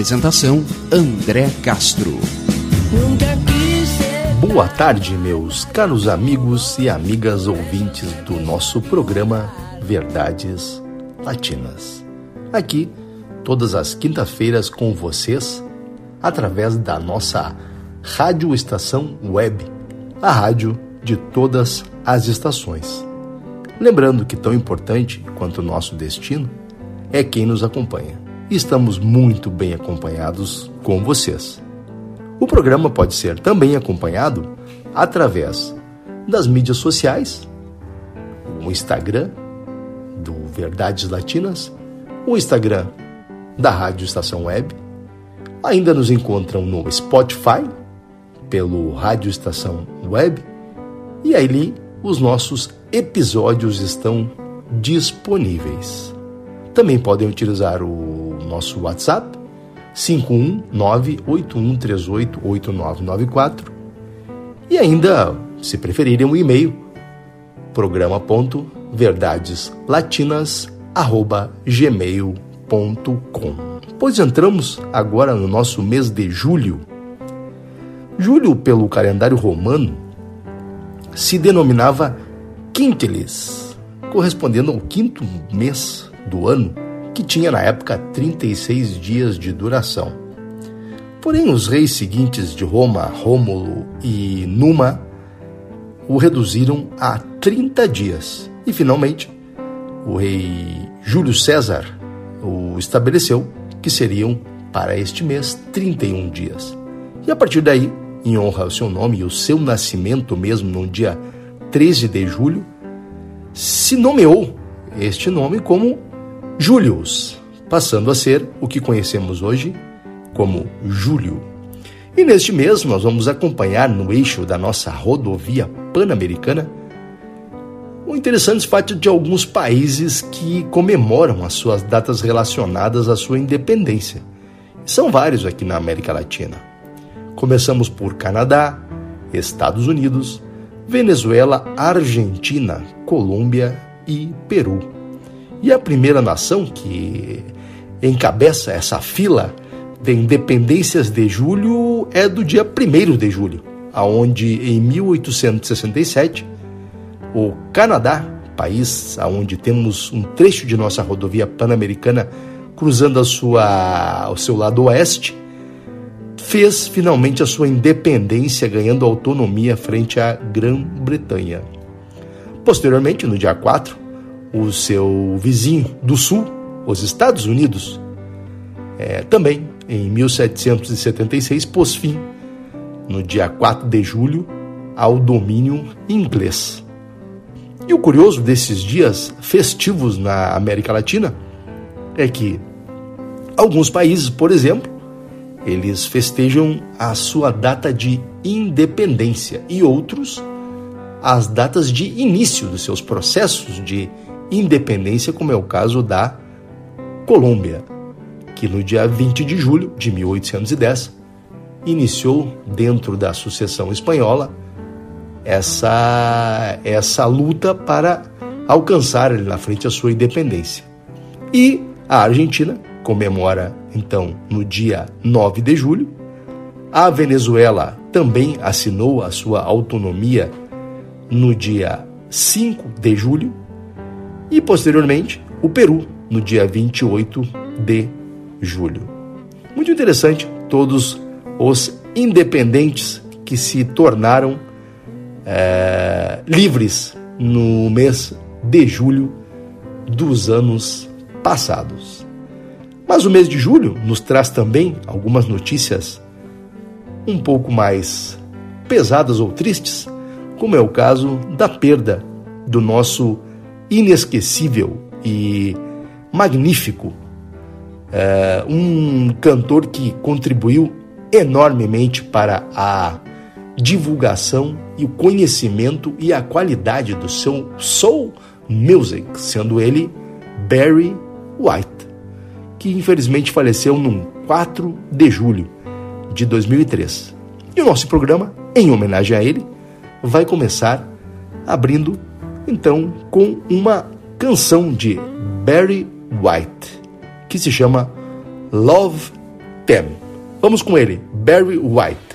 Apresentação André Castro. Boa tarde, meus caros amigos e amigas ouvintes do nosso programa Verdades Latinas. Aqui, todas as quintas-feiras com vocês, através da nossa Rádio Estação Web, a rádio de todas as estações. Lembrando que tão importante quanto o nosso destino é quem nos acompanha e estamos muito bem acompanhados com vocês. O programa pode ser também acompanhado através das mídias sociais, o Instagram do Verdades Latinas, o Instagram da Rádio Estação Web. Ainda nos encontram no Spotify, pelo Rádio Estação Web, e ali os nossos episódios estão disponíveis. Também podem utilizar o nosso WhatsApp 51981388994 e ainda, se preferirem, o um e-mail programa.verdadeslatinas@gmail.com. Pois entramos agora no nosso mês de julho. Julho, pelo calendário romano, se denominava Quintilis, correspondendo ao quinto mês do ano que tinha na época 36 dias de duração. Porém, os reis seguintes de Roma, Rômulo e Numa, o reduziram a 30 dias. E finalmente, o rei Júlio César o estabeleceu que seriam para este mês 31 dias. E a partir daí, em honra ao seu nome e o seu nascimento mesmo no dia 13 de julho, se nomeou este nome como Julius, passando a ser o que conhecemos hoje como Júlio. E neste mês nós vamos acompanhar no eixo da nossa rodovia pan-americana o interessante fato de alguns países que comemoram as suas datas relacionadas à sua independência. São vários aqui na América Latina. Começamos por Canadá, Estados Unidos, Venezuela, Argentina, Colômbia e Peru. E a primeira nação que encabeça essa fila de independências de julho é do dia 1 de julho, aonde em 1867 o Canadá, país aonde temos um trecho de nossa rodovia pan-americana cruzando a sua, o seu lado oeste, fez finalmente a sua independência, ganhando autonomia frente à Grã-Bretanha. Posteriormente, no dia 4, o seu vizinho do sul, os Estados Unidos, é, também em 1776 pôs fim, no dia 4 de julho, ao domínio inglês. E o curioso desses dias festivos na América Latina é que alguns países, por exemplo, eles festejam a sua data de independência e outros as datas de início dos seus processos de independência, como é o caso da Colômbia, que no dia 20 de julho de 1810 iniciou dentro da sucessão espanhola essa essa luta para alcançar ali na frente a sua independência. E a Argentina comemora então no dia 9 de julho. A Venezuela também assinou a sua autonomia no dia 5 de julho e posteriormente o Peru, no dia 28 de julho. Muito interessante, todos os independentes que se tornaram é, livres no mês de julho dos anos passados. Mas o mês de julho nos traz também algumas notícias um pouco mais pesadas ou tristes, como é o caso da perda do nosso inesquecível e magnífico, é, um cantor que contribuiu enormemente para a divulgação e o conhecimento e a qualidade do seu soul music, sendo ele Barry White, que infelizmente faleceu no 4 de julho de 2003. E o nosso programa, em homenagem a ele, vai começar abrindo então com uma canção de Barry White, que se chama Love Them. Vamos com ele, Barry White.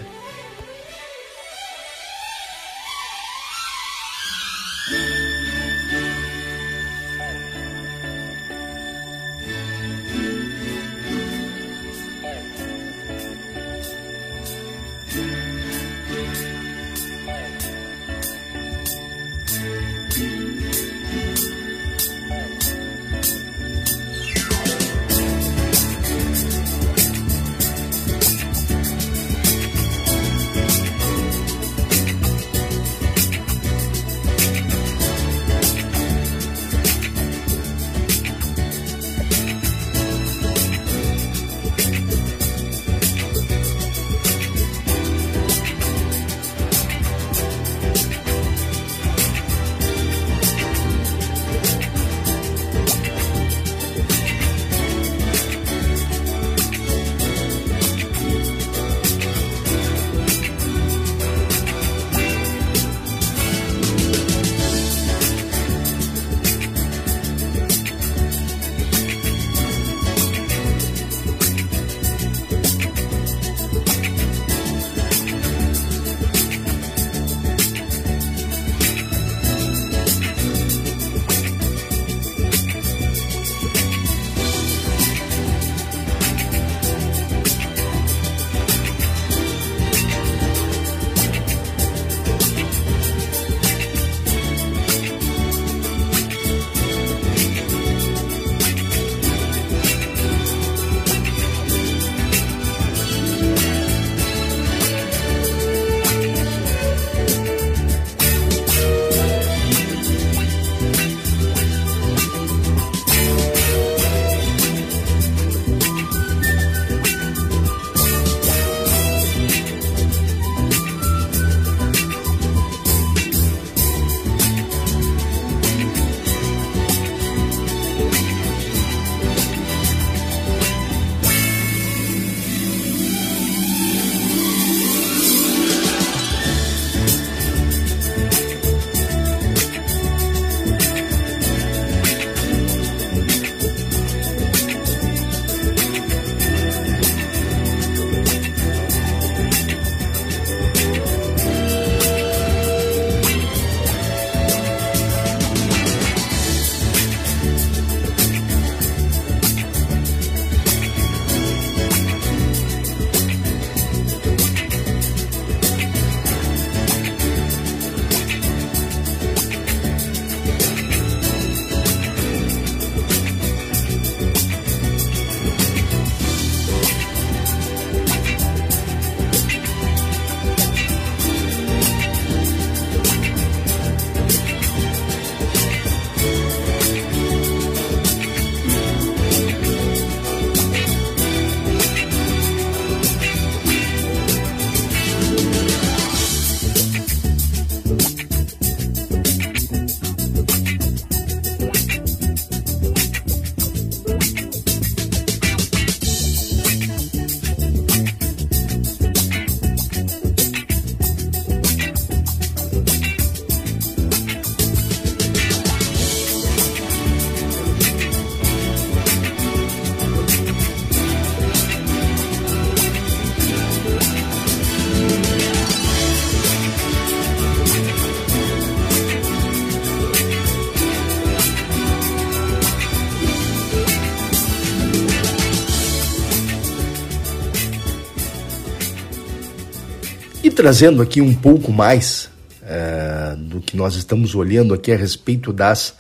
Trazendo aqui um pouco mais é, do que nós estamos olhando aqui a respeito das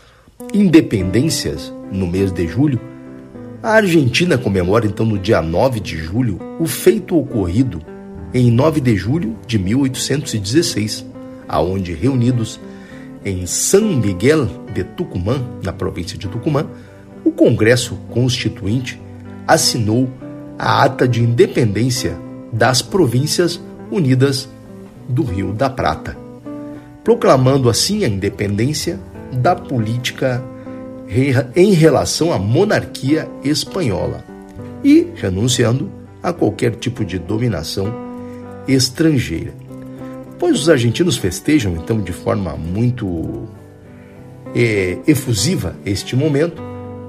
independências no mês de julho, a Argentina comemora então no dia 9 de julho o feito ocorrido em 9 de julho de 1816, aonde reunidos em São Miguel de Tucumã, na província de Tucumã, o Congresso Constituinte assinou a Ata de Independência das Províncias Unidas do Rio da Prata, proclamando assim a independência da política em relação à monarquia espanhola e renunciando a qualquer tipo de dominação estrangeira. Pois os argentinos festejam então de forma muito é, efusiva este momento,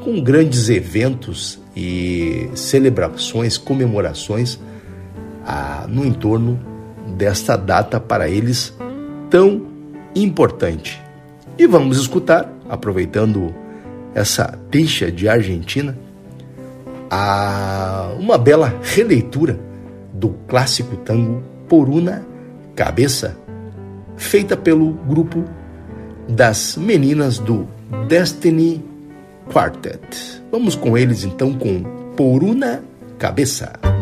com grandes eventos e celebrações, comemorações ah, no entorno desta data para eles tão importante. E vamos escutar, aproveitando essa deixa de Argentina, a uma bela releitura do clássico tango Por una Cabeça, feita pelo grupo das meninas do Destiny Quartet. Vamos com eles então com Por una Cabeça.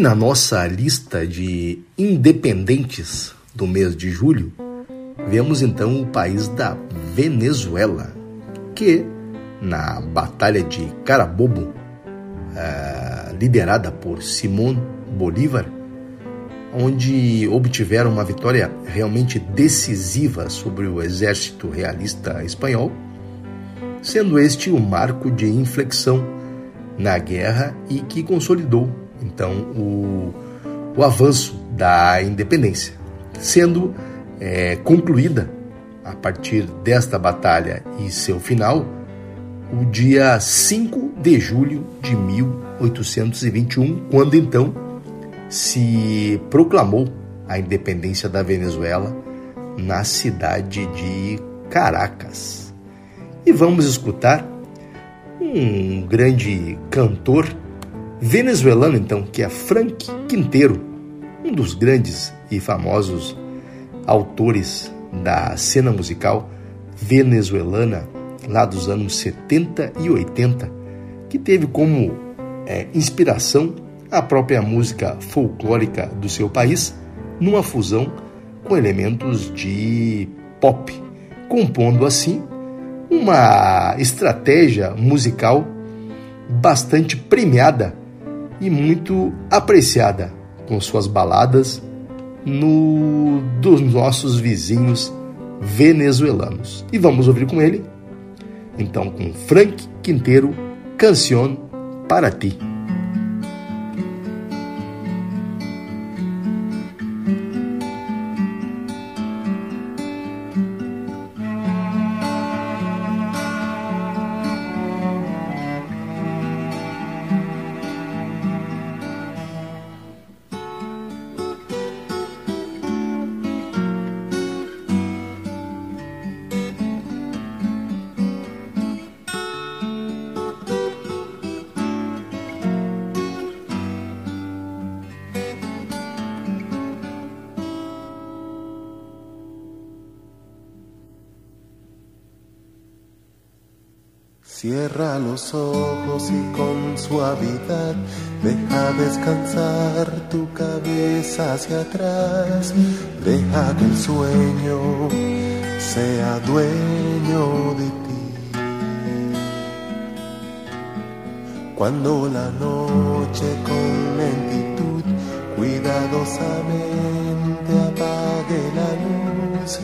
Na nossa lista de independentes do mês de julho, vemos então o país da Venezuela, que na Batalha de Carabobo, eh, liderada por Simón Bolívar, onde obtiveram uma vitória realmente decisiva sobre o exército realista espanhol, sendo este o marco de inflexão na guerra e que consolidou então o, o avanço da independência, sendo é, concluída a partir desta batalha e seu final o dia 5 de julho de 1821, quando então se proclamou a independência da Venezuela na cidade de Caracas. E vamos escutar um grande cantor venezuelano, então, que é Frank Quinteiro, um dos grandes e famosos autores da cena musical venezuelana lá dos anos 70 e 80, que teve como é, inspiração a própria música folclórica do seu país, numa fusão com elementos de pop, compondo assim uma estratégia musical bastante premiada e muito apreciada com suas baladas no dos nossos vizinhos venezuelanos. E vamos ouvir com ele, então com Frank Quinteiro, Canción para ti. Cierra los ojos y con suavidad deja descansar tu cabeza hacia atrás. Deja que el sueño sea dueño de ti. Cuando la noche con lentitud cuidadosamente apague la luz,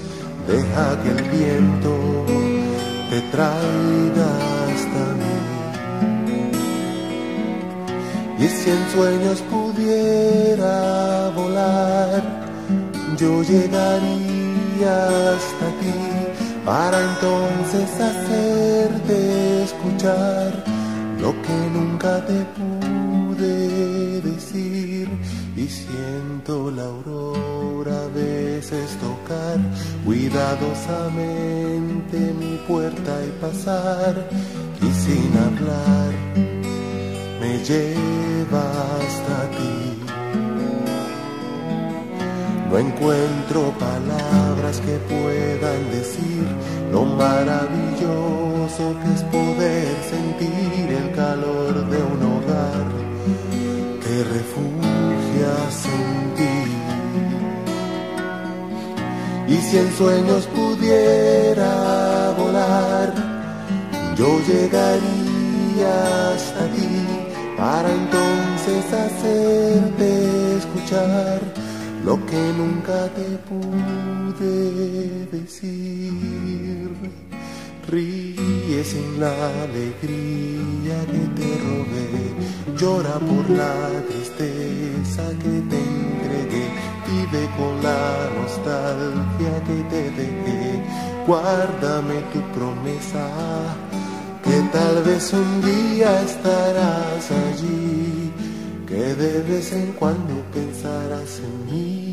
deja que el viento te traiga Y si en sueños pudiera volar, yo llegaría hasta ti para entonces hacerte escuchar lo que nunca te pude decir. Y siento la aurora veces tocar cuidadosamente mi puerta y pasar y sin hablar me lleva hasta ti. No encuentro palabras que puedan decir lo maravilloso que es poder sentir el calor de un hogar que refugias en ti. Y si en sueños pudiera volar, yo llegaría hasta ti para entonces hacerte escuchar lo que nunca te pude decir. Ríe sin la alegría que te robé, llora por la tristeza que te entregué, vive con la nostalgia que te dejé, guárdame tu promesa que tal vez un día estarás allí, que de vez en cuando pensarás en mí.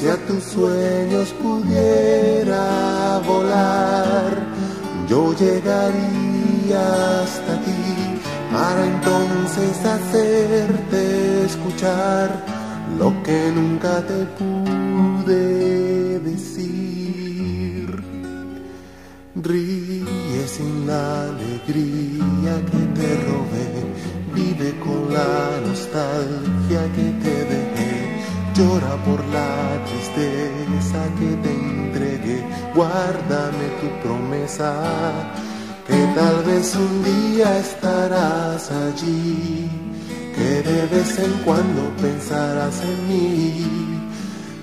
Si a tus sueños pudiera volar, yo llegaría hasta ti para entonces hacerte escuchar lo que nunca te pude decir. Ríe sin la alegría que te robé, vive con la nostalgia que te dejé llora por la guárdame tu promesa, que tal vez un día estarás allí, que de vez en cuando pensarás en mí,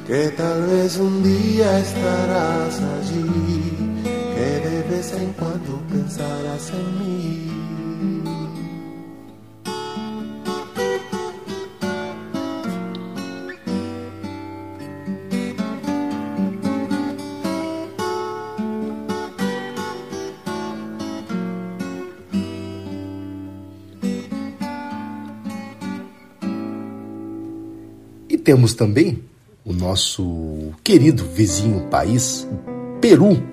que tal vez un día estarás allí, que de vez en cuando pensarás en mí. Temos também o nosso querido vizinho país, Peru,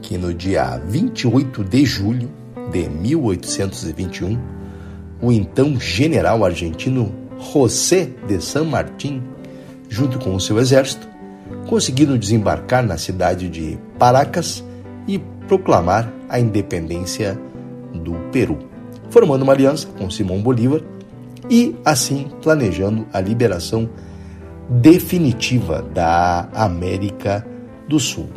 que no dia 28 de julho de 1821, o então general argentino José de San Martín, junto com o seu exército, conseguiram desembarcar na cidade de Paracas e proclamar a independência do Peru, formando uma aliança com Simão Bolívar e, assim, planejando a liberação definitiva da América do Sul.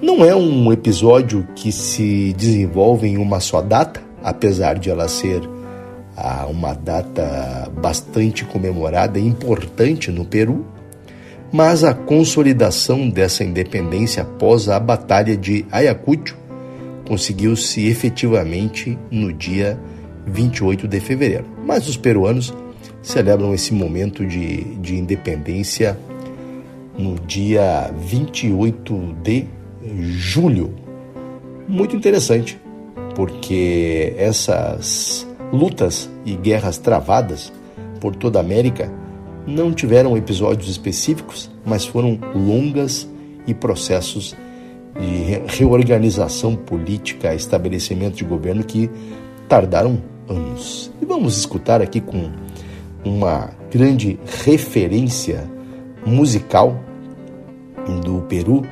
Não é um episódio que se desenvolve em uma só data, apesar de ela ser ah, uma data bastante comemorada e importante no Peru, mas a consolidação dessa independência após a Batalha de Ayacucho conseguiu-se efetivamente no dia 28 de fevereiro. Mas os peruanos celebram esse momento de, de independência no dia 28 de julho. Muito interessante, porque essas lutas e guerras travadas por toda a América não tiveram episódios específicos, mas foram longas e processos de reorganização política, estabelecimento de governo que tardaram anos. E vamos escutar aqui com uma grande referência musical do Peru,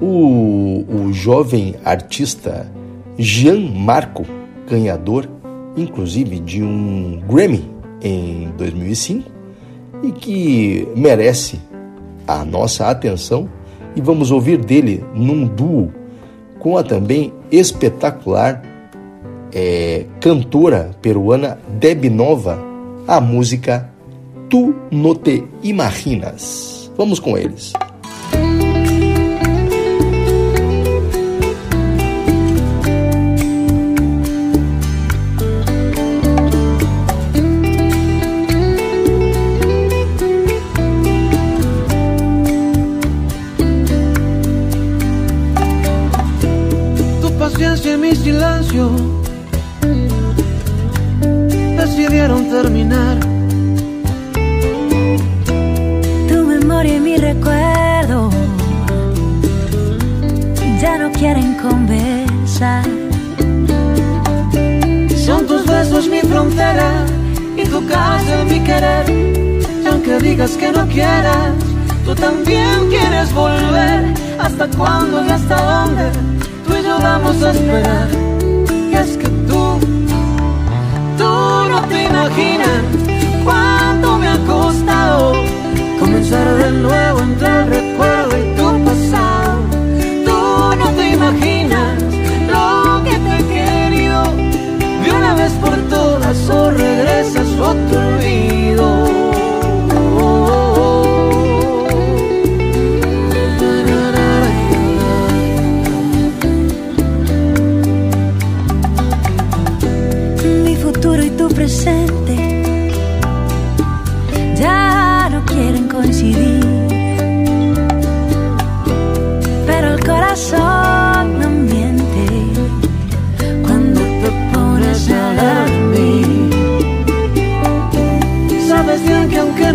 o, o jovem artista Jean Marco, ganhador inclusive de um Grammy em 2005 e que merece a nossa atenção e vamos ouvir dele num duo com a também espetacular é, cantora peruana Deb Nova a música Tu No Te Imaginas. Vamos com eles. Tu paciencia y mi silencio terminar. Tu memoria y mi recuerdo ya no quieren conversar. Son tus besos mi frontera y tu casa mi querer. Y aunque digas que no quieras, tú también quieres volver. ¿Hasta cuándo y hasta dónde tú y yo vamos a esperar? Y es que tú, tú imaginas cuánto me ha costado comenzar de nuevo entre el recuerdo y tu pasado. Tú no te imaginas lo que te he querido de una vez por todas o regresas o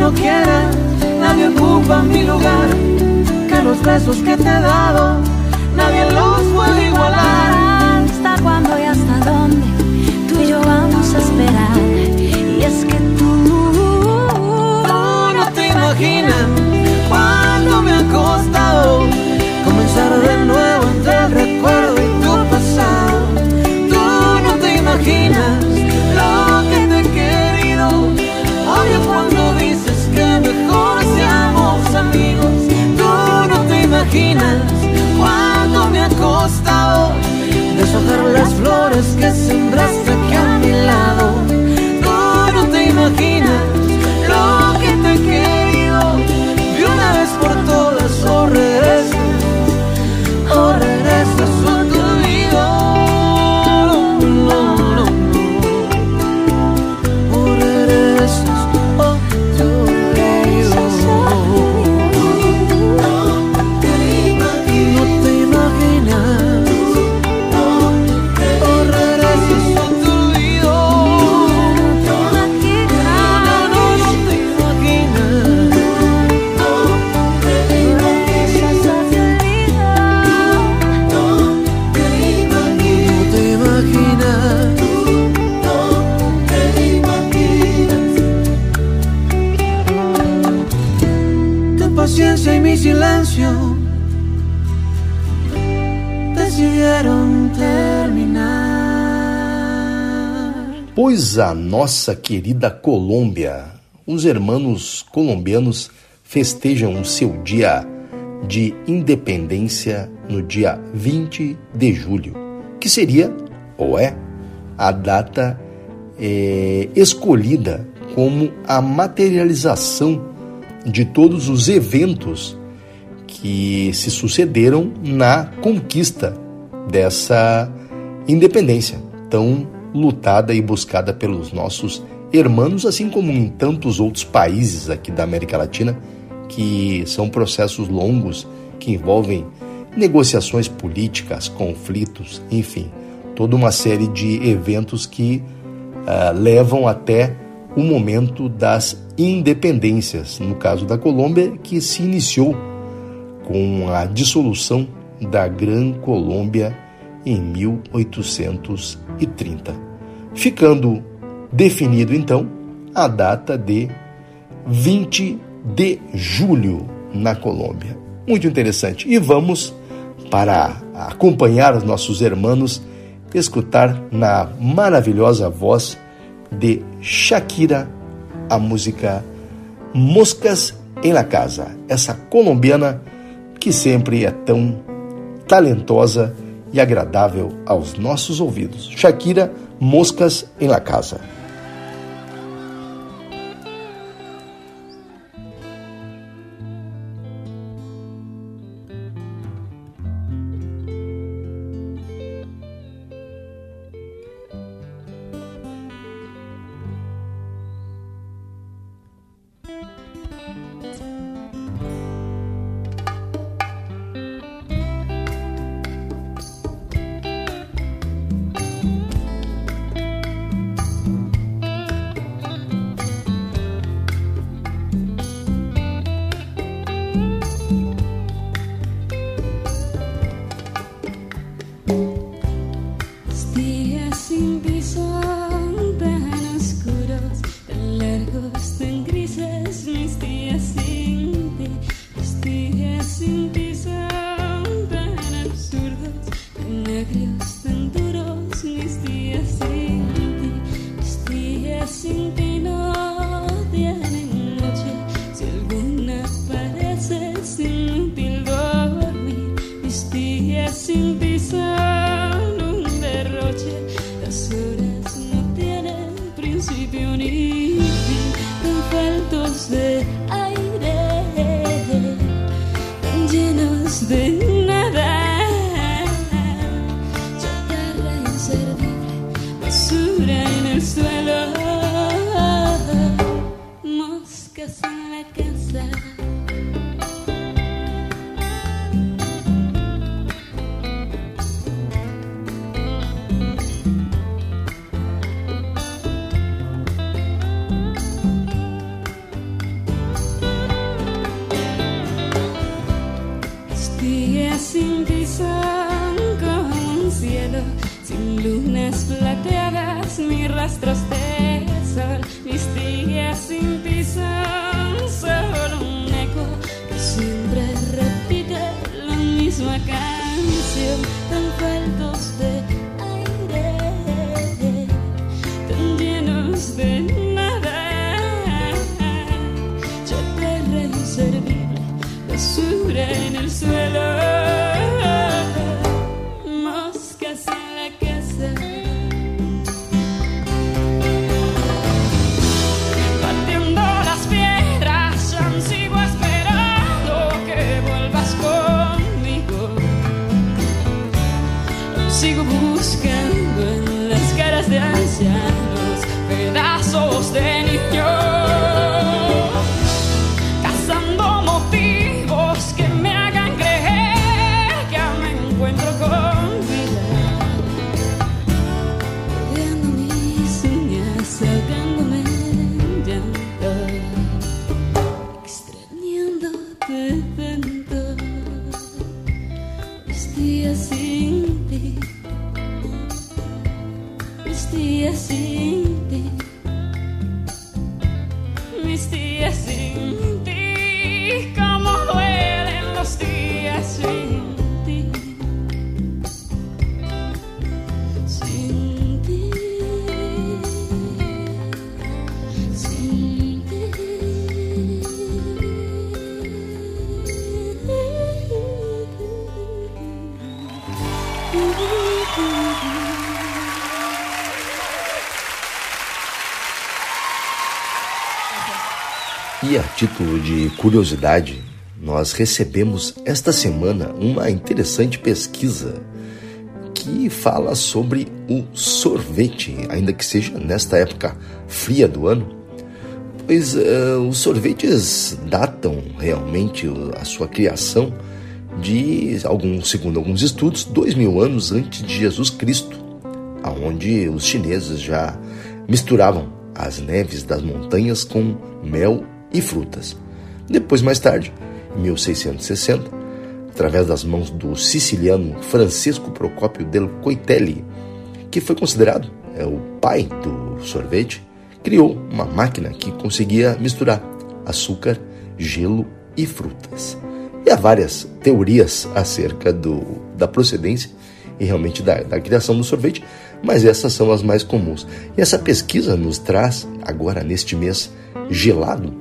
no quieras, nadie ocupa mi lugar. Que los besos que te he dado, nadie los nossa querida Colômbia, os hermanos colombianos festejam o seu dia de independência no dia 20 de julho, que seria, ou é, a data é, escolhida como a materialização de todos os eventos que se sucederam na conquista dessa independência. Tão lutada e buscada pelos nossos irmãos, assim como em tantos outros países aqui da América Latina, que são processos longos que envolvem negociações políticas, conflitos, enfim, toda uma série de eventos que uh, levam até o momento das independências. No caso da Colômbia, que se iniciou com a dissolução da Gran Colômbia em 1830. Ficando definido então a data de 20 de julho na Colômbia. Muito interessante. E vamos para acompanhar os nossos irmãos, escutar na maravilhosa voz de Shakira a música Moscas em la Casa, essa colombiana que sempre é tão talentosa e agradável aos nossos ouvidos. Shakira, Moscas em la Casa. basura en el suelo, moscas en la casa. Batiendo las piedras, sigo esperando que vuelvas conmigo. Sigo buscando. Curiosidade, nós recebemos esta semana uma interessante pesquisa que fala sobre o sorvete, ainda que seja nesta época fria do ano, pois uh, os sorvetes datam realmente a sua criação de, alguns, segundo alguns estudos, dois mil anos antes de Jesus Cristo, aonde os chineses já misturavam as neves das montanhas com mel e frutas. Depois, mais tarde, em 1660, através das mãos do siciliano Francisco Procópio del Coitelli, que foi considerado é, o pai do sorvete, criou uma máquina que conseguia misturar açúcar, gelo e frutas. E há várias teorias acerca do, da procedência e realmente da, da criação do sorvete, mas essas são as mais comuns. E essa pesquisa nos traz, agora neste mês gelado,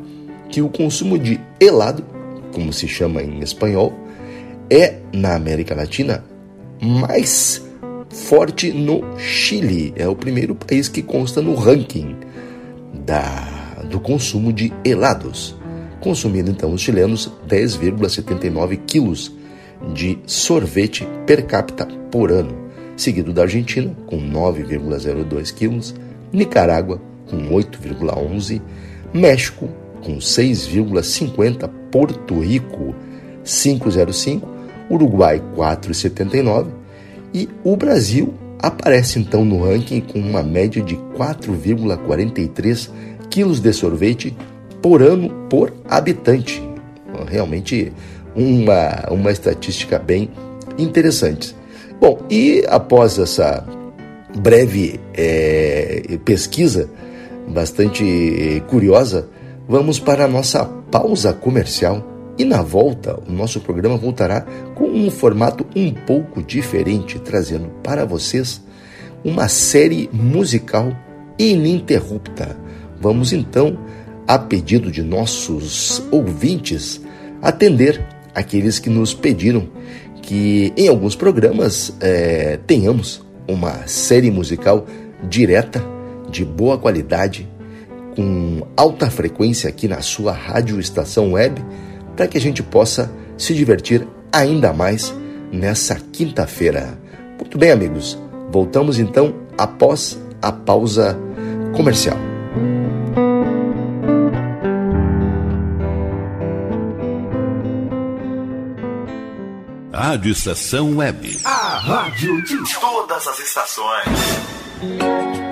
que o consumo de helado, como se chama em espanhol, é na América Latina mais forte no Chile. É o primeiro país que consta no ranking da, do consumo de helados. Consumindo então os chilenos 10,79 quilos de sorvete per capita por ano, seguido da Argentina com 9,02 quilos, Nicarágua com 8,11, México com 6,50, Porto Rico 5,05, Uruguai 4,79 e o Brasil aparece então no ranking com uma média de 4,43 quilos de sorvete por ano por habitante. Realmente uma, uma estatística bem interessante. Bom, e após essa breve é, pesquisa, bastante é, curiosa, vamos para a nossa pausa comercial e na volta o nosso programa voltará com um formato um pouco diferente, trazendo para vocês uma série musical ininterrupta. Vamos então, a pedido de nossos ouvintes, atender aqueles que nos pediram que em alguns programas é, tenhamos uma série musical direta, de boa qualidade, com alta frequência aqui na sua rádio estação web, para que a gente possa se divertir ainda mais nessa quinta-feira. Muito bem, amigos, voltamos então após a pausa comercial. Rádio Estação Web. A rádio de todas as estações.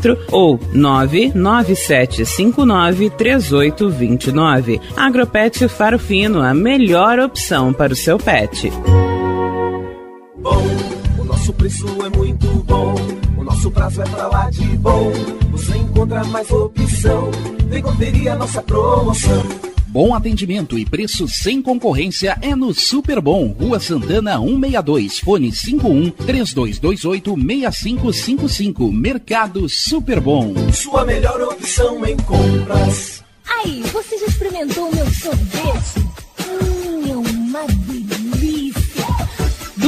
quatro ou nove nove sete cinco nove três oito vinte nove. Agropet Faro Fino, a melhor opção para o seu pet. Bom, o nosso preço é muito bom. O nosso prazo é pra lá de bom. Você encontra mais opção. Vem conferir a nossa promoção. Bom atendimento e preço sem concorrência é no Super Bom, Rua Santana 162, fone 51 3228 6555. Mercado Super Bom. Sua melhor opção em compras. Aí, você já experimentou o meu sorvete? Hum, é uma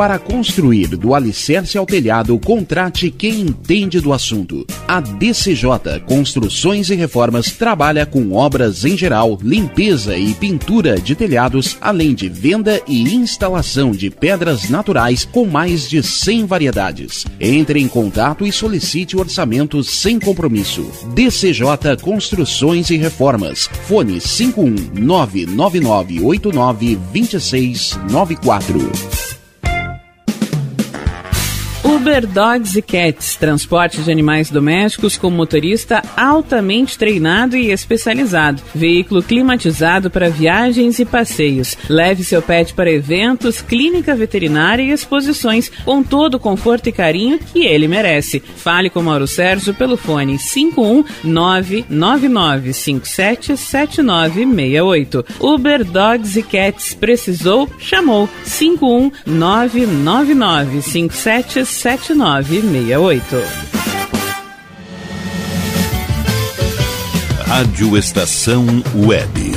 Para construir do alicerce ao telhado, contrate quem entende do assunto. A DCJ Construções e Reformas trabalha com obras em geral, limpeza e pintura de telhados, além de venda e instalação de pedras naturais com mais de 100 variedades. Entre em contato e solicite orçamento sem compromisso. DCJ Construções e Reformas. Fone 51999892694. Ooh. Uber Dogs e Cats, transporte de animais domésticos com motorista altamente treinado e especializado. Veículo climatizado para viagens e passeios. Leve seu pet para eventos, clínica veterinária e exposições com todo o conforto e carinho que ele merece. Fale com Mauro Sérgio pelo fone 51999577968. Uber Dogs e Cats precisou, chamou 51999577968. 7968. Rádio Estação Web.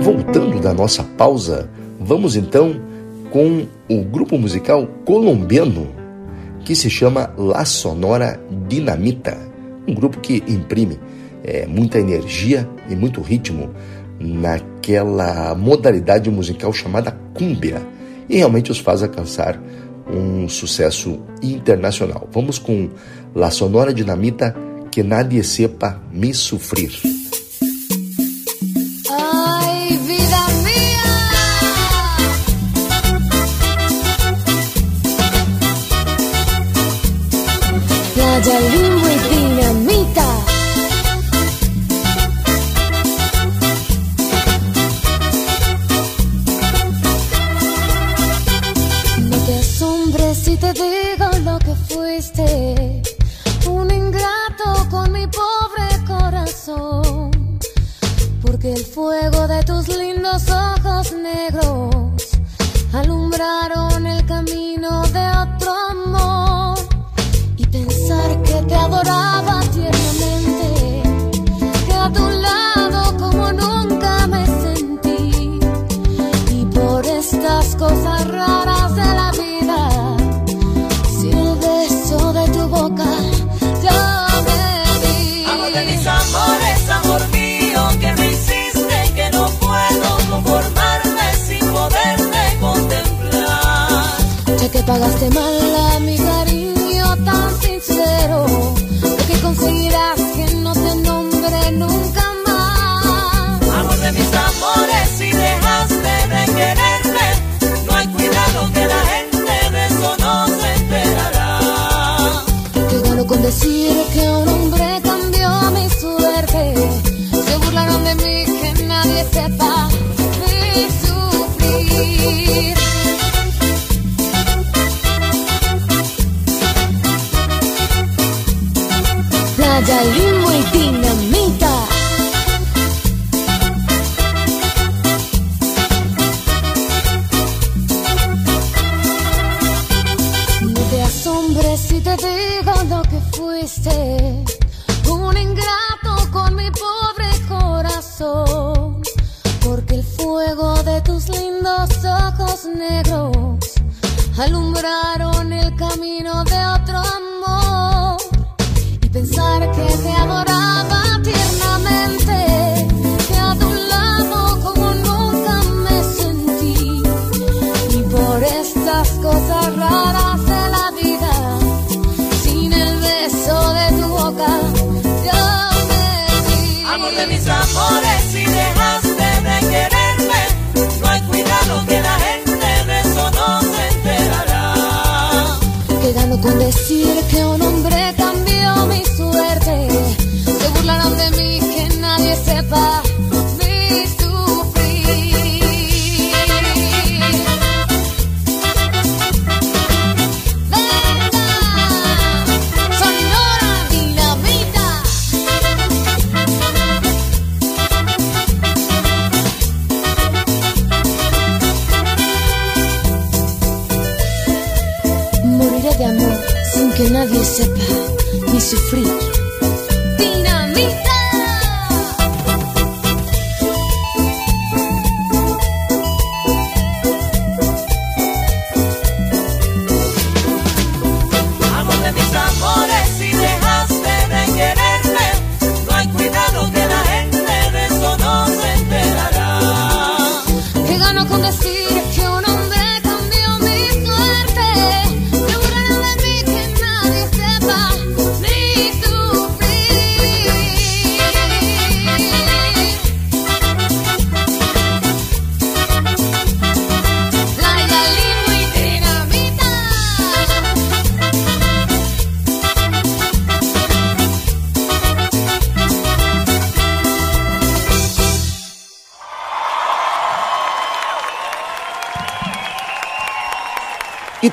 Voltando da nossa pausa, vamos então com o grupo musical colombiano que se chama La Sonora Dinamita, um grupo que imprime é, muita energia e muito ritmo naquela modalidade musical chamada cumbia e realmente os faz alcançar um sucesso internacional. Vamos com La Sonora Dinamita Que Nadie Sepa Me Sufrir. Ay, te asombres si te digo lo que fuiste. Un ingrato con mi pobre corazón. Porque el fuego de tus lindos ojos negros alumbraron el camino de pagaste mal a mi cariño tan sincero, lo que conseguirás que no te nombre nunca más. Amor de mis amores, si dejaste de quererme, no hay cuidado que la gente de eso no se enterará. Gano con decir que un hombre cambió mi suerte. Se burlaron de mí, que nadie sepa mi sufrir. Dài 里 de amor sin que nadie sepa mi sufrir.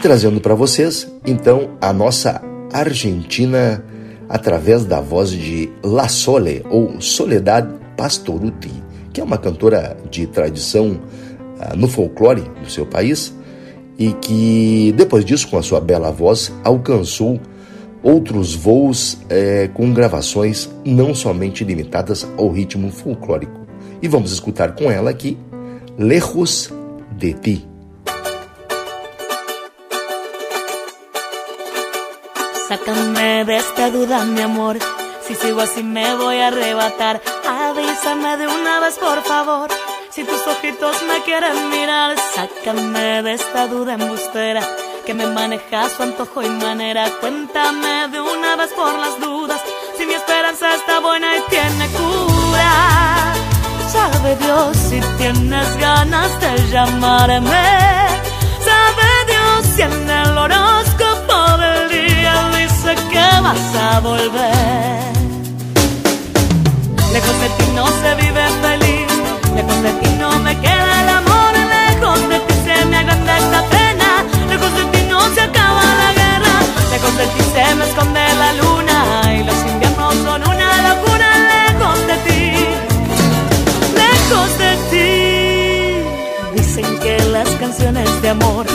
Trazendo para vocês, então, a nossa Argentina através da voz de La Sole ou Soledad Pastoruti, que é uma cantora de tradição uh, no folclore do seu país e que depois disso, com a sua bela voz, alcançou outros voos eh, com gravações não somente limitadas ao ritmo folclórico. E vamos escutar com ela aqui Lejos de Ti. Sácame de esta duda, mi amor. Si sigo así me voy a arrebatar. Avísame de una vez, por favor. Si tus ojitos me quieren mirar, sácame de esta duda embustera que me maneja su antojo y manera. Cuéntame de una vez por las dudas. Si mi esperanza está buena y tiene cura. Sabe Dios si tienes ganas de llamarme. Sabe Dios si en el horóscopo del dice que vas a volver. Lejos de ti no se vive feliz. Lejos de ti no me queda el amor. Lejos de ti se me agranda esta pena. Lejos de ti no se acaba la guerra. Lejos de ti se me esconde la luna. Canciones de amor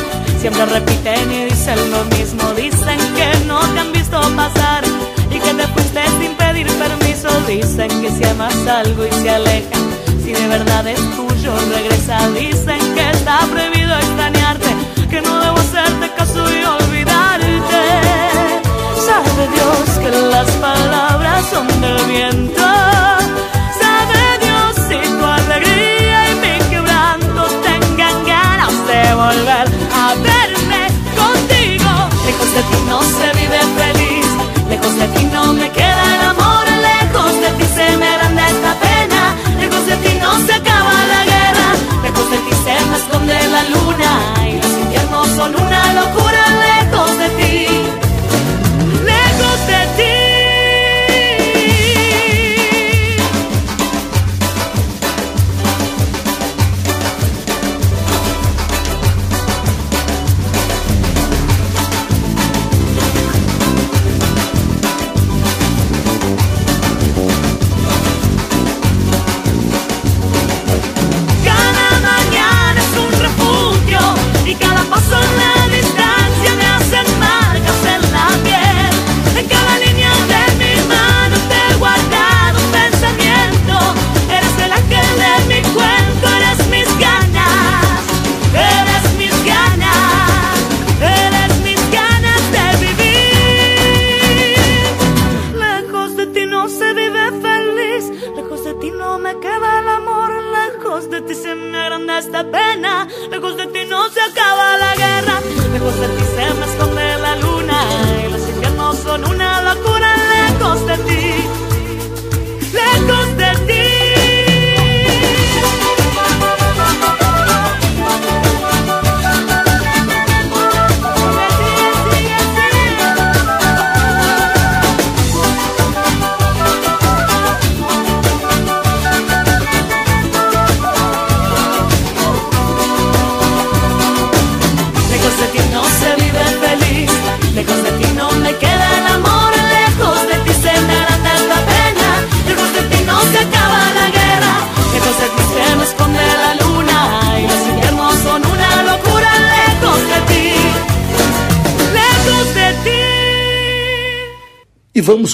siempre repiten y dicen lo mismo. Dicen que no te han visto pasar y que te fuiste sin pedir permiso. Dicen que si amas algo y se aleja, si de verdad es tuyo, regresa. Dicen que está prohibido extrañarte, que no debo hacerte caso y olvidarte. Sabe Dios que las palabras son del viento. De ti no se vive feliz. Lejos de ti no me queda el amor, lejos de ti se me agranda esta pena, lejos de ti no se acaba la guerra, lejos de ti se me esconde la luna y los inviernos son una locura,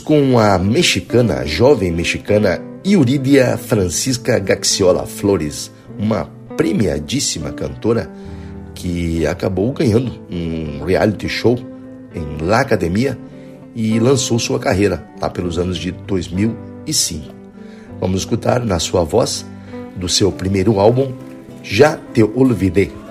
com a mexicana, a jovem mexicana Yuridia Francisca Gaxiola Flores, uma premiadíssima cantora que acabou ganhando um reality show em La Academia e lançou sua carreira lá pelos anos de 2005. Vamos escutar na sua voz do seu primeiro álbum, Já Te Olvidé.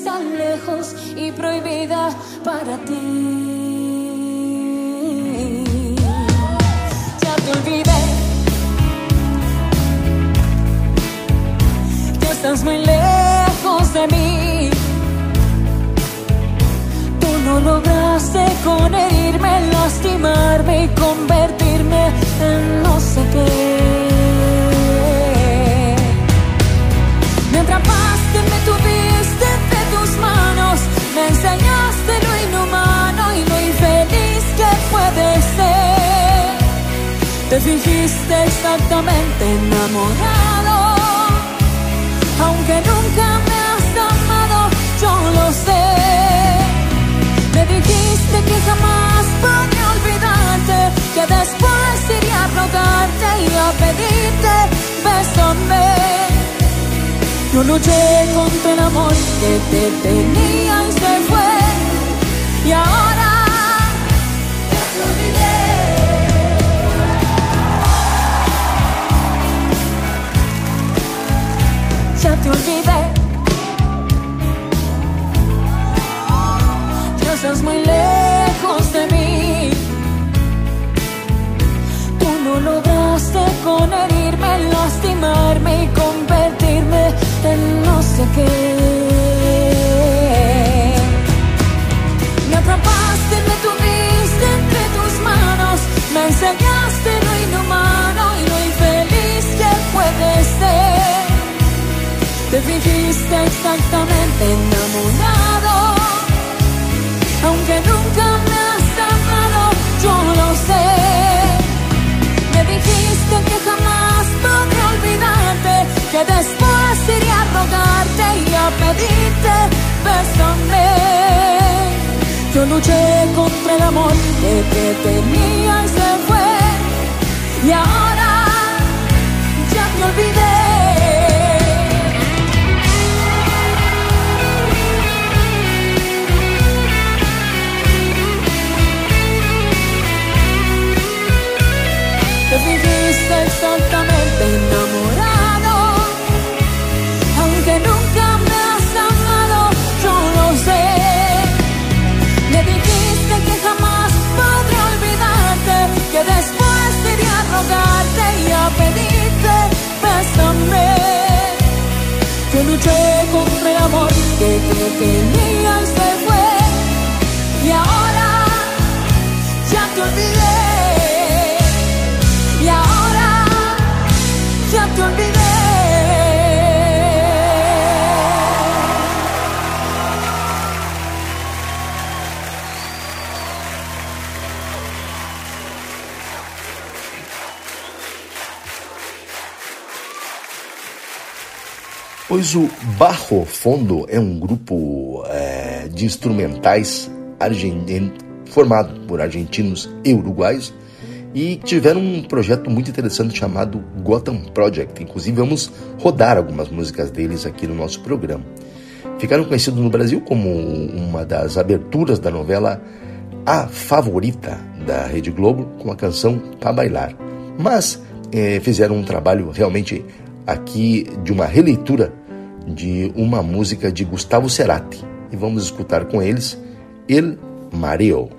Está lejos y prohibida para ti. Ya te olvidé. Esta estás muy lejos de mí. Tú no lograste con herirme, lastimarme y convertirme en fingiste exactamente enamorado, aunque nunca me has amado, yo lo sé. Me dijiste que jamás podría olvidarte, que después iría a rogarte y a pedirte, bésame. Yo luché contra el amor que te tenía y se fue. Y ahora te olvidé. Ya estás muy lejos de mí. Tú no lograste con herirme, lastimarme y convertirme en no sé qué. Me atrapaste, me tuviste entre tus manos, me enseñaste lo inhumano y lo infeliz que puede ser. Te fingiste exactamente enamorado, aunque nunca me has amado, yo lo sé. Me dijiste que jamás podré olvidarte, que después iría a rogarte y a pedirte, bésame. Yo luché contra el amor que te tenía y se fue, y ahora ya te olvidé. Que te tenía y se fue, y ahora ya te olvidé. Pois o Barro Fondo é um grupo é, de instrumentais formado por argentinos e uruguaios e tiveram um projeto muito interessante chamado Gotham Project. Inclusive, vamos rodar algumas músicas deles aqui no nosso programa. Ficaram conhecidos no Brasil como uma das aberturas da novela A Favorita da Rede Globo, com a canção Pra Bailar. Mas eh, fizeram um trabalho realmente aqui de uma releitura de uma música de Gustavo Cerati. E vamos escutar com eles El Mareo.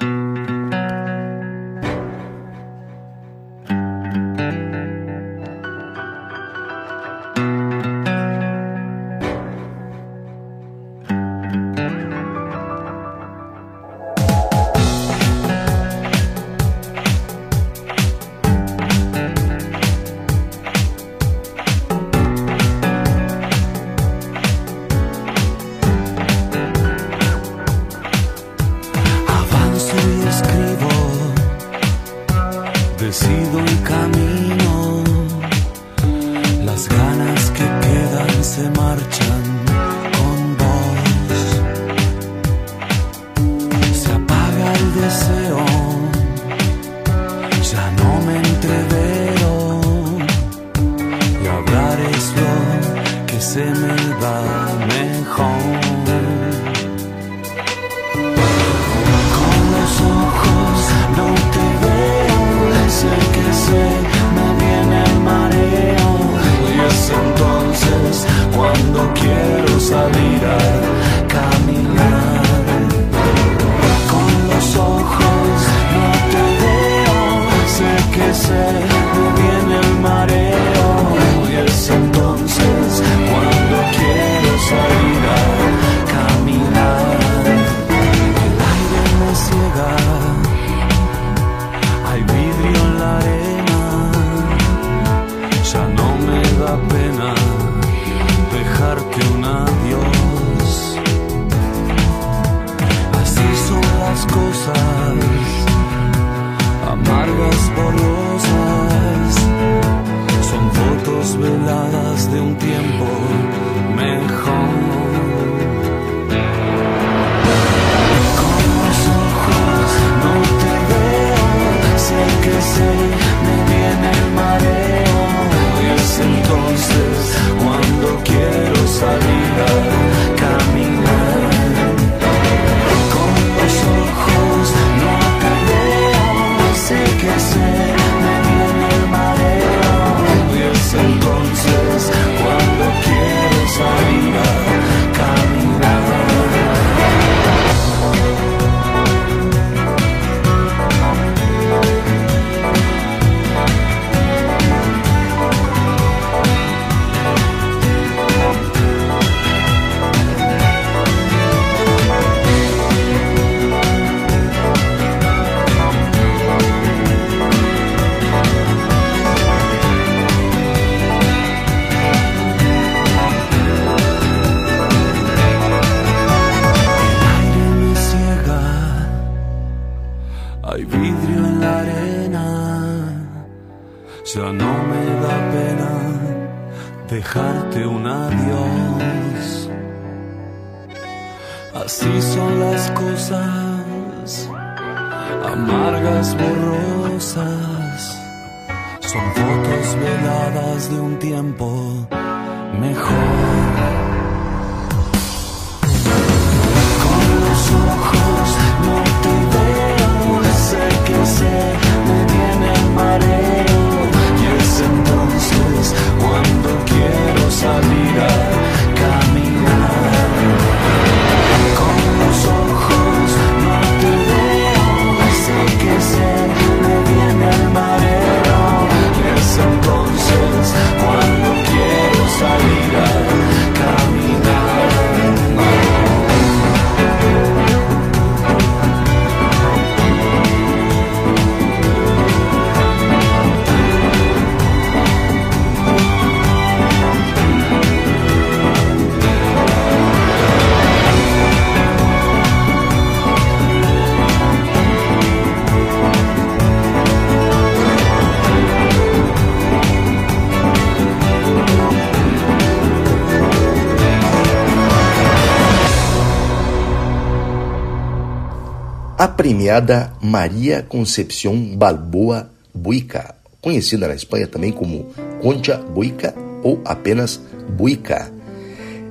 Premiada Maria Concepción Balboa Buica, conhecida na Espanha também como Concha Buica ou apenas Buica.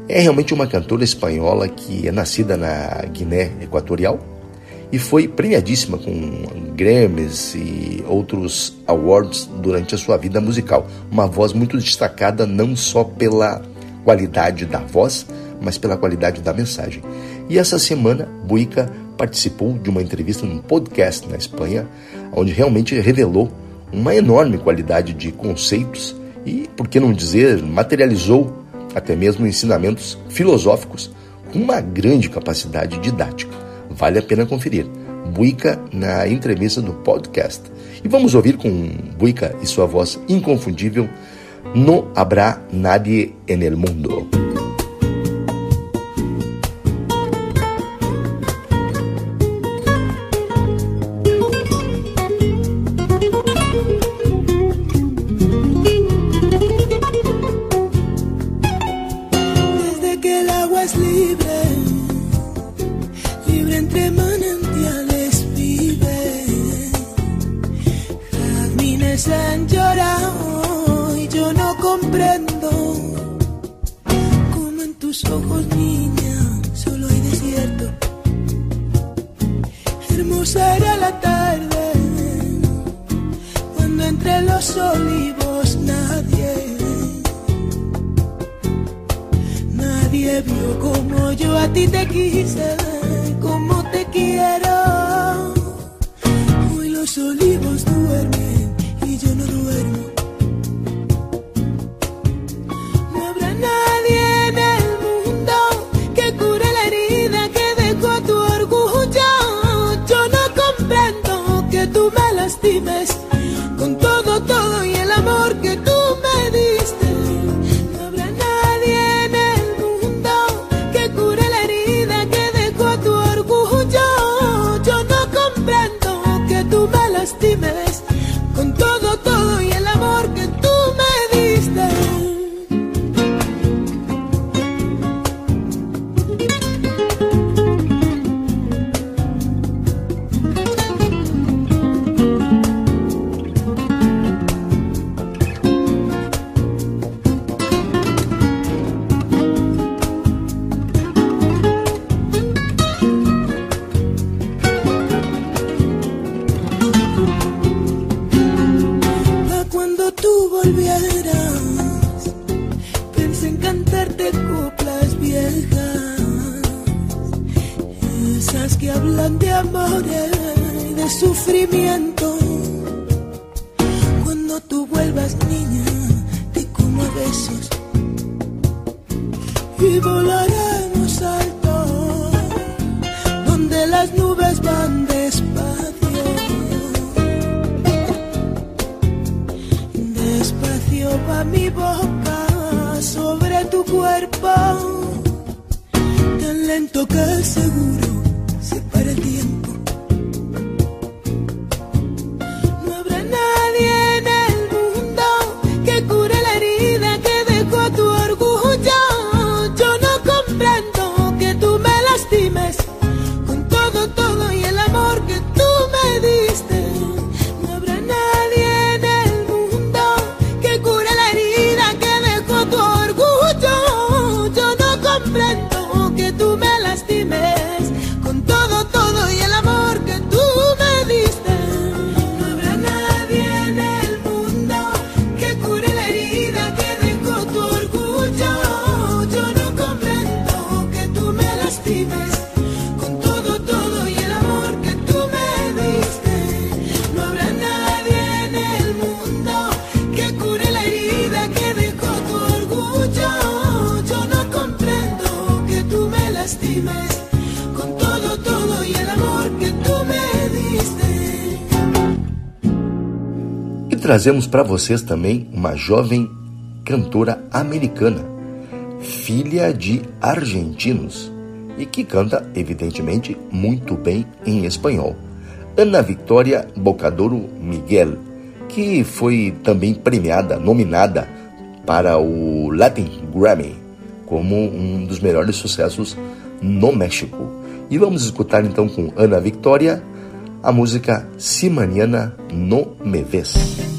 É realmente uma cantora espanhola que é nascida na Guiné Equatorial e foi premiadíssima com Grammys e outros awards durante a sua vida musical. Uma voz muito destacada não só pela qualidade da voz, mas pela qualidade da mensagem. E essa semana, Buica participou de uma entrevista num podcast na Espanha, onde realmente revelou uma enorme qualidade de conceitos e, por que não dizer, materializou até mesmo ensinamentos filosóficos com uma grande capacidade didática. Vale a pena conferir. Buica na entrevista do podcast. E vamos ouvir com Buica e sua voz inconfundível No habrá nadie en el mundo. Que tú me lastimes con todo, trazemos para vocês também uma jovem cantora americana, filha de argentinos e que canta, evidentemente, muito bem em espanhol. Ana Victoria Bocadoro Miguel, que foi também premiada, nominada para o Latin Grammy como um dos melhores sucessos no México. E vamos escutar então com Ana Victoria a música Si Mañana No Me Ves.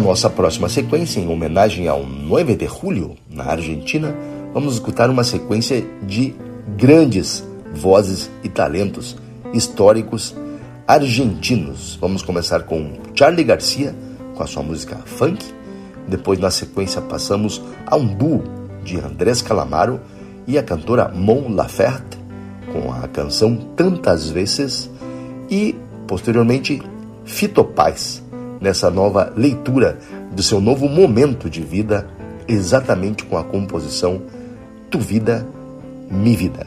E a nossa próxima sequência, em homenagem ao 9 de julho, na Argentina, vamos escutar uma sequência de grandes vozes e talentos históricos argentinos. Vamos começar com Charlie Garcia, com a sua música funk. Depois, na sequência, passamos a um duo de Andrés Calamaro e a cantora Mon Laferte, com a canção Tantas Vezes. E, posteriormente, Fito Paz nessa nova leitura do seu novo momento de vida, exatamente com a composição Tu Vida, Mi Vida.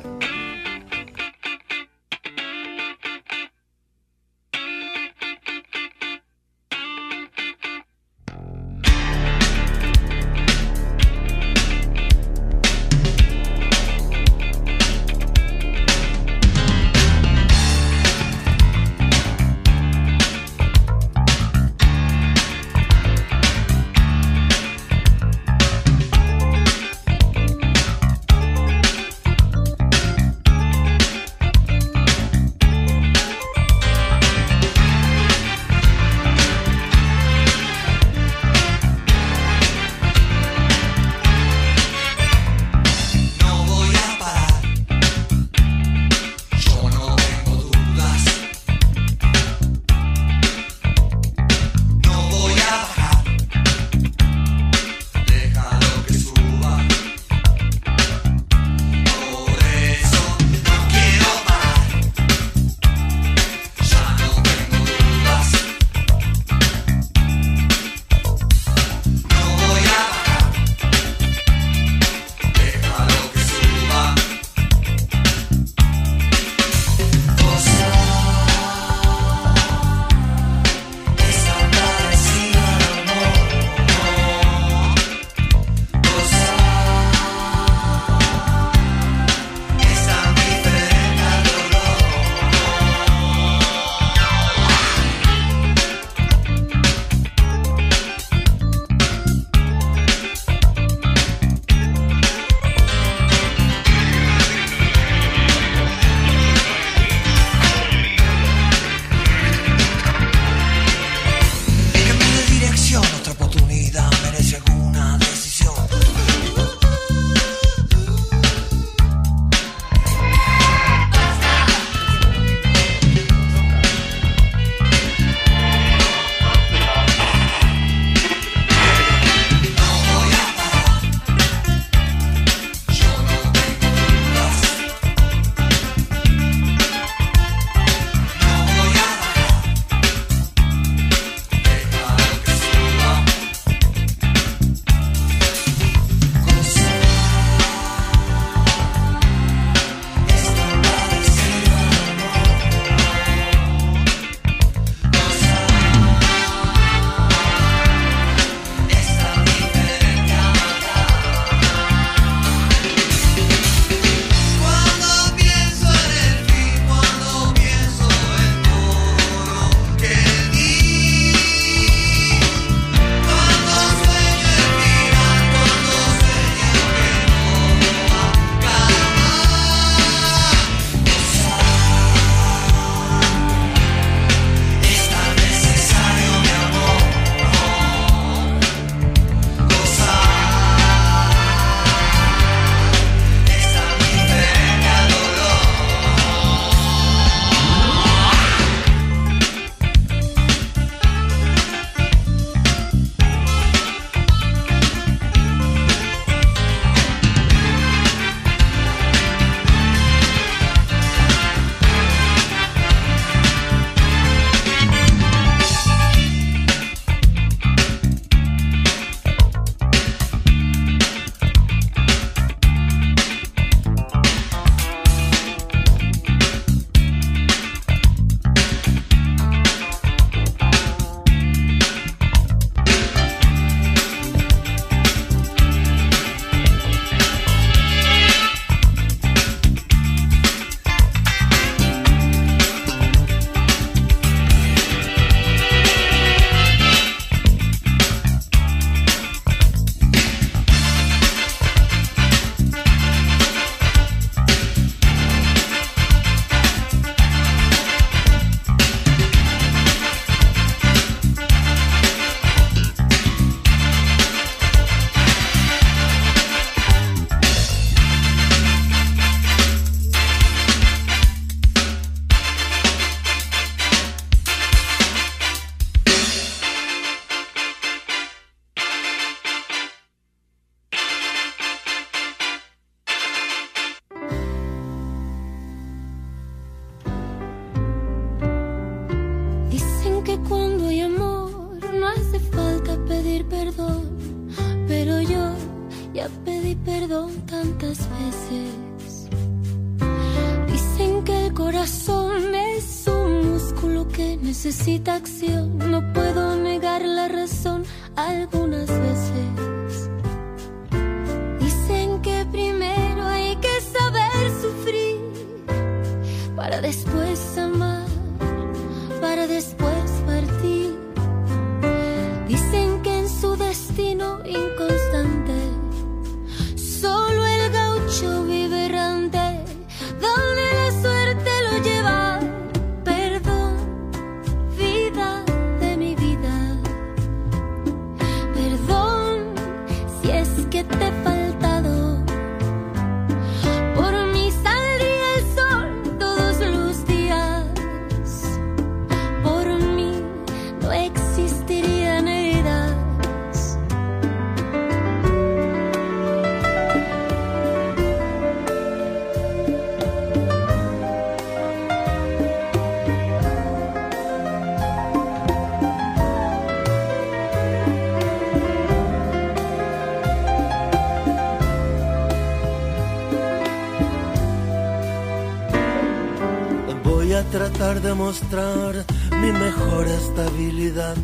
Mostrar mi mejor estabilidad,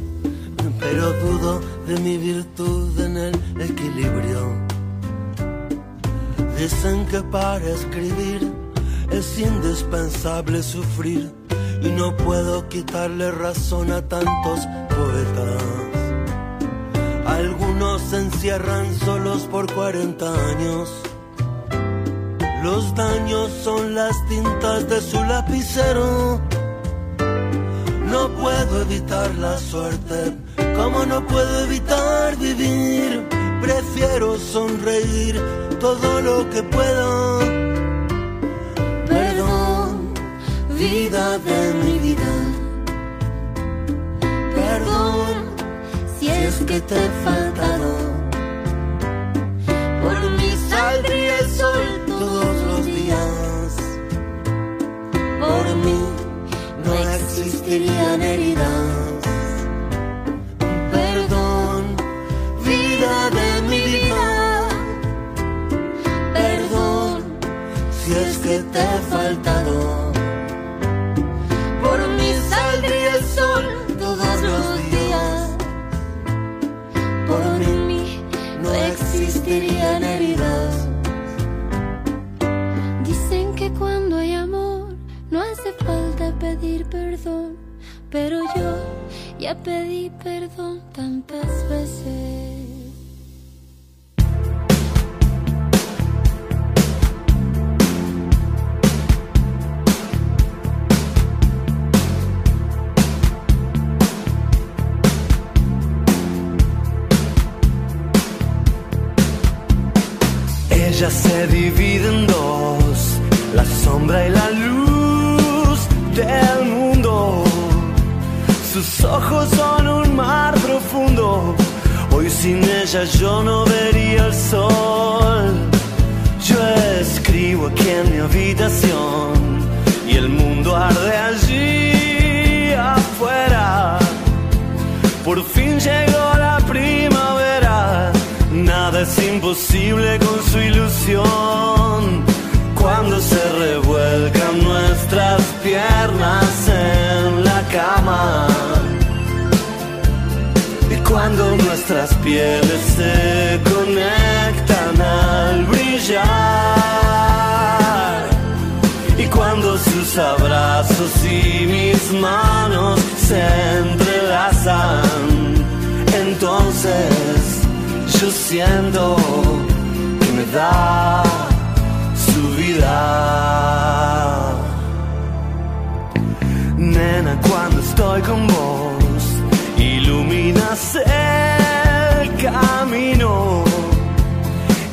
pero dudo de mi virtud en el equilibrio. Dicen que para escribir es indispensable sufrir y no puedo quitarle razón a tantos poetas. Algunos se encierran solos por 40 años. Los daños son las tintas de su lapicero. No puedo evitar la suerte, como no puedo evitar vivir. Prefiero sonreír todo lo que pueda. Perdón, vida de mi vida. Perdón, si es que te he faltado. Existirían heridas. Perdón, vida de mi vida. Perdón Si es que te he faltado. Por mí saldría el sol todos los días. Por mí no existirían heridas. Dicen que cuando hay amor no hace falta pedir ya pedí perdón tantas veces. Ella se divide en dos, la sombra y la luz del. Sus ojos son un mar profundo. Hoy sin ella yo no vería el sol. Yo escribo aquí en mi habitación y el mundo arde allí afuera. Por fin llegó la primavera. Nada es imposible con su ilusión. Cuando se revuelcan nuestras piernas en cuando nuestras pieles se conectan al brillar. Y cuando sus abrazos y mis manos se entrelazan. Entonces yo siento que me da su vida. Nena, cuando estoy con vos, el camino.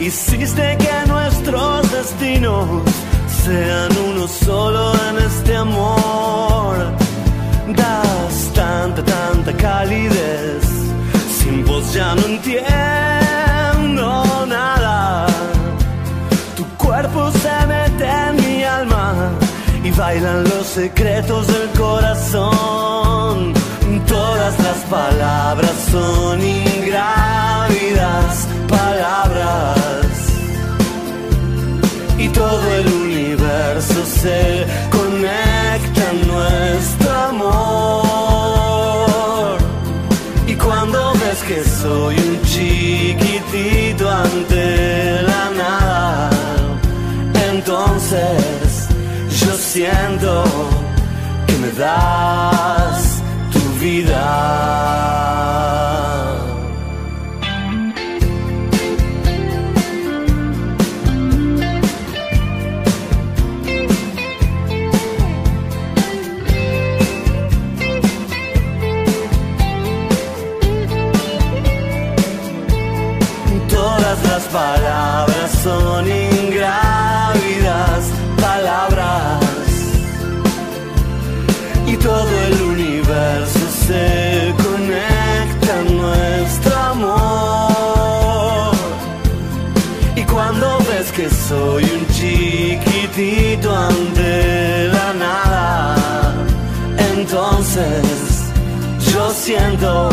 Hiciste que nuestros destinos sean uno solo en este amor. Das tanta, tanta calidez. Sin vos ya no entiendo nada. Tu cuerpo se mete en mi alma y bailan los secretos del corazón. Toda Todas las palabras son ingrávidas palabras y todo el universo se conecta en nuestro amor. Y cuando ves que soy un chiquitito ante la nada, entonces yo siento que me das Todas las palabras son ingrávidas palabras. Y todo el se conecta nuestro amor. Y cuando ves que soy un chiquitito ante la nada, entonces yo siento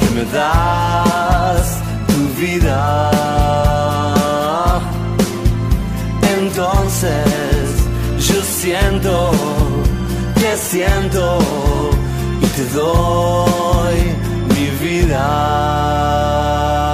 que me das tu vida. Entonces yo siento que siento te doy mi vida.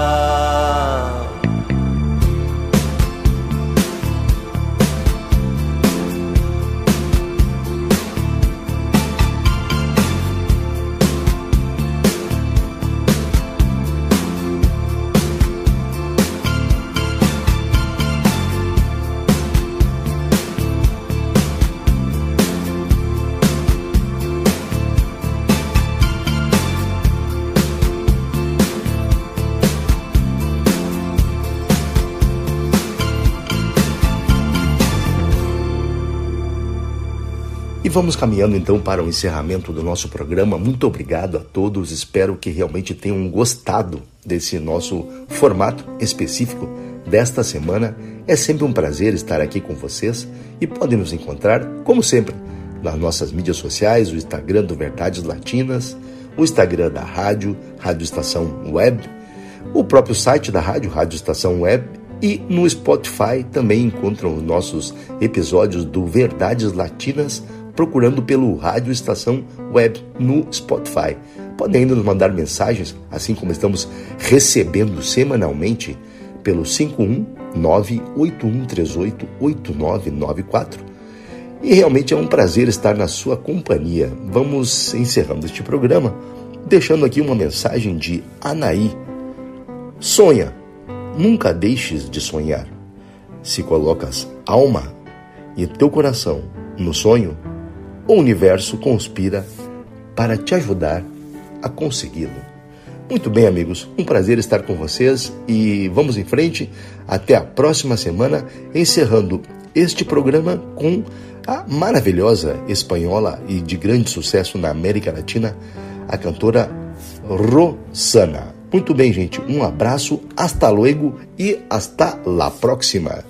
E vamos caminhando então para o encerramento do nosso programa. Muito obrigado a todos. Espero que realmente tenham gostado desse nosso formato específico desta semana. É sempre um prazer estar aqui com vocês e podem nos encontrar, como sempre, nas nossas mídias sociais, o Instagram do Verdades Latinas, o Instagram da rádio, Rádio Estação Web, o próprio site da rádio, Rádio Estação Web, e no Spotify também encontram os nossos episódios do Verdades Latinas, procurando pelo Rádio Estação Web no Spotify. Podem ainda nos mandar mensagens, assim como estamos recebendo semanalmente pelo 51981388994. E realmente é um prazer estar na sua companhia. Vamos encerrando este programa, deixando aqui uma mensagem de Anaí. Sonha, nunca deixes de sonhar. Se colocas alma e teu coração no sonho, o universo conspira para te ajudar a consegui-lo. Muito bem, amigos, um prazer estar com vocês e vamos em frente até a próxima semana, encerrando este programa com a maravilhosa espanhola e de grande sucesso na América Latina, a cantora Rosana. Muito bem, gente, um abraço, hasta luego e hasta la próxima.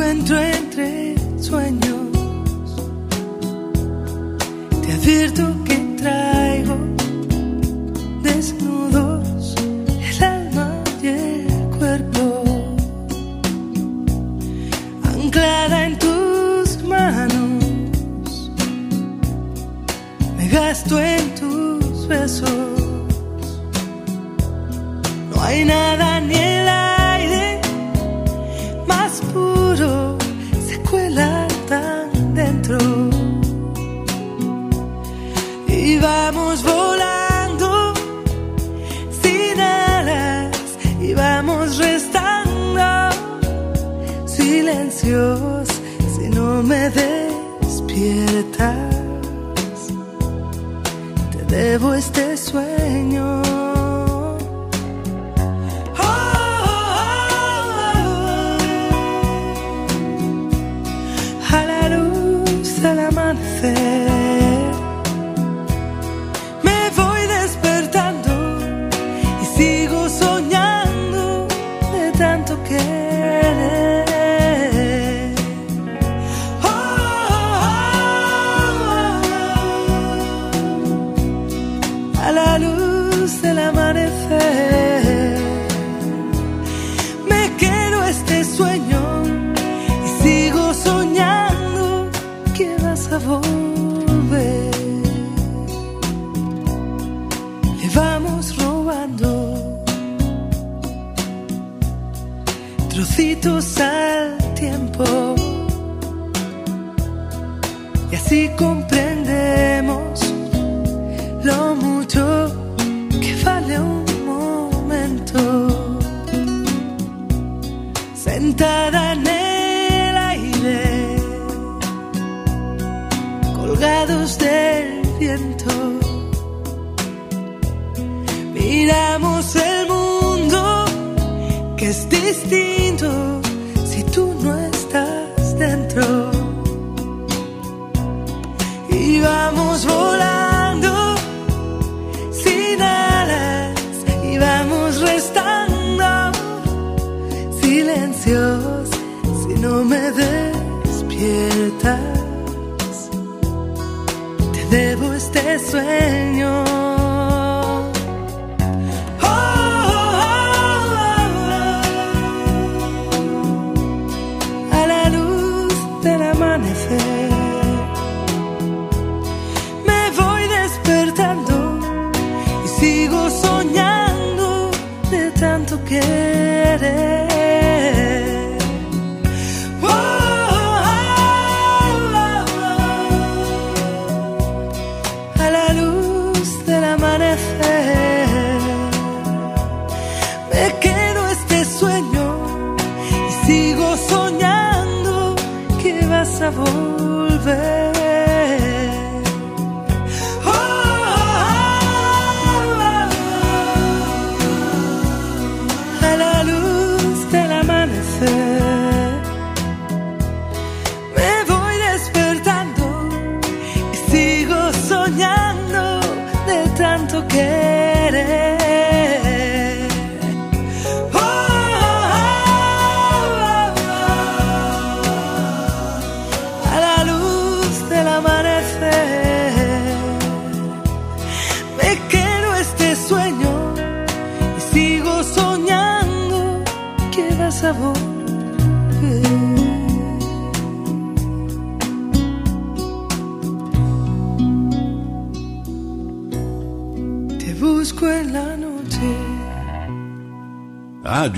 Encuentro entre sueños, te advierto que traigo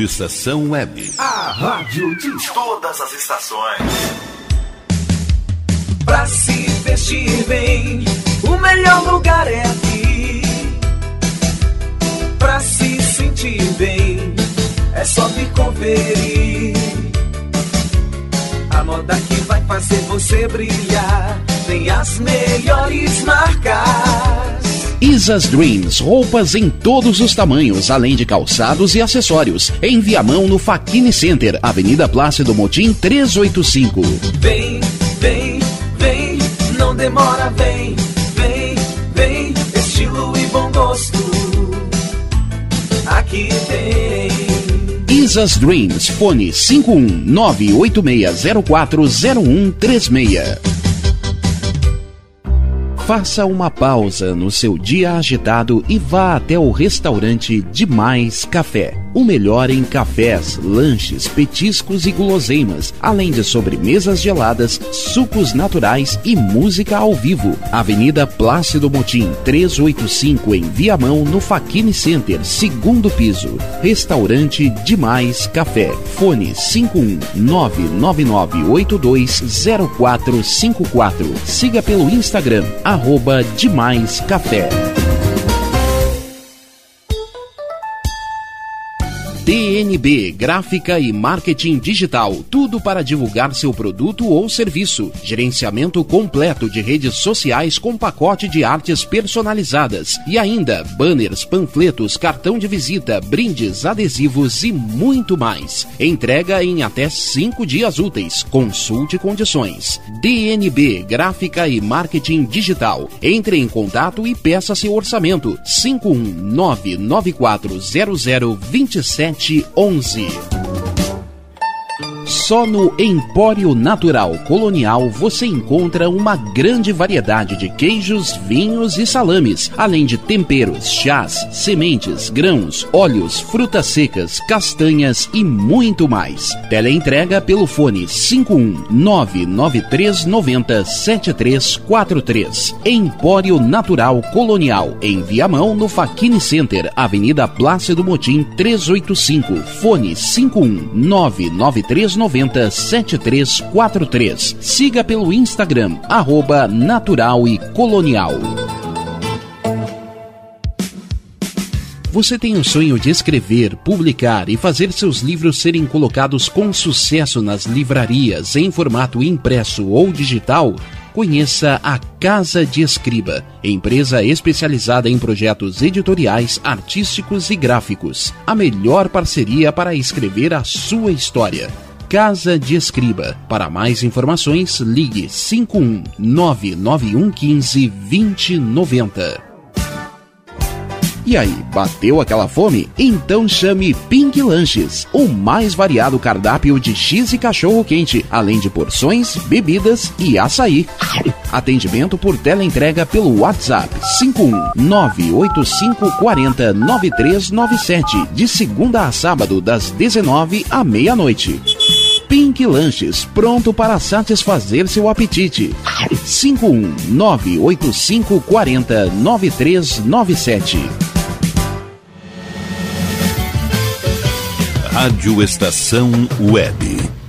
Rádio Estação Web. A rádio de todas as estações. Pra se vestir bem, o melhor lugar é aqui. Pra se sentir bem, é só me conferir. A moda que vai fazer você brilhar, tem as melhores marcas. Isas Dreams, roupas em todos os tamanhos, além de calçados e acessórios. Em Viamão, no Faquini Center, Avenida Plácido Motim 385. Vem, vem, vem, não demora, vem, vem, vem, estilo e bom gosto. Aqui tem. Isas Dreams, fone 51986040136. Faça uma pausa no seu dia agitado e vá até o restaurante Demais Café. O melhor em cafés, lanches, petiscos e guloseimas, além de sobremesas geladas, sucos naturais e música ao vivo. Avenida Plácido Motim, 385 em Viamão, no Faquini Center, segundo piso. Restaurante Demais Café. Fone 51999820454. Siga pelo Instagram, arroba Demais Café. DNB Gráfica e Marketing Digital. Tudo para divulgar seu produto ou serviço. Gerenciamento completo de redes sociais com pacote de artes personalizadas. E ainda banners, panfletos, cartão de visita, brindes, adesivos e muito mais. Entrega em até cinco dias úteis. Consulte condições. DNB Gráfica e Marketing Digital. Entre em contato e peça seu orçamento. 51994002711. Só no Empório Natural Colonial você encontra uma grande variedade de queijos, vinhos e salames, além de temperos, chás, sementes, grãos, óleos, frutas secas, castanhas e muito mais. Teleentrega pelo fone 51993907343. Empório Natural Colonial, em Viamão, no Faquini Center, Avenida Plácido Motim 385, fone 51993907343. Siga pelo Instagram, arroba natural e colonial. Você tem o sonho de escrever, publicar e fazer seus livros serem colocados com sucesso nas livrarias em formato impresso ou digital? Conheça a Casa de Escriba, empresa especializada em projetos editoriais, artísticos e gráficos. A melhor parceria para escrever a sua história. Casa de Escriba. Para mais informações, ligue 51 99115 2090. E aí, bateu aquela fome? Então chame Pink Lanches, o mais variado cardápio de X e cachorro quente, além de porções, bebidas e açaí. Atendimento por teleentrega pelo WhatsApp 51985409397, de segunda a sábado das 19 à meia-noite. Pink Lanches, pronto para satisfazer seu apetite. 51985409397. Rádio Estação Web.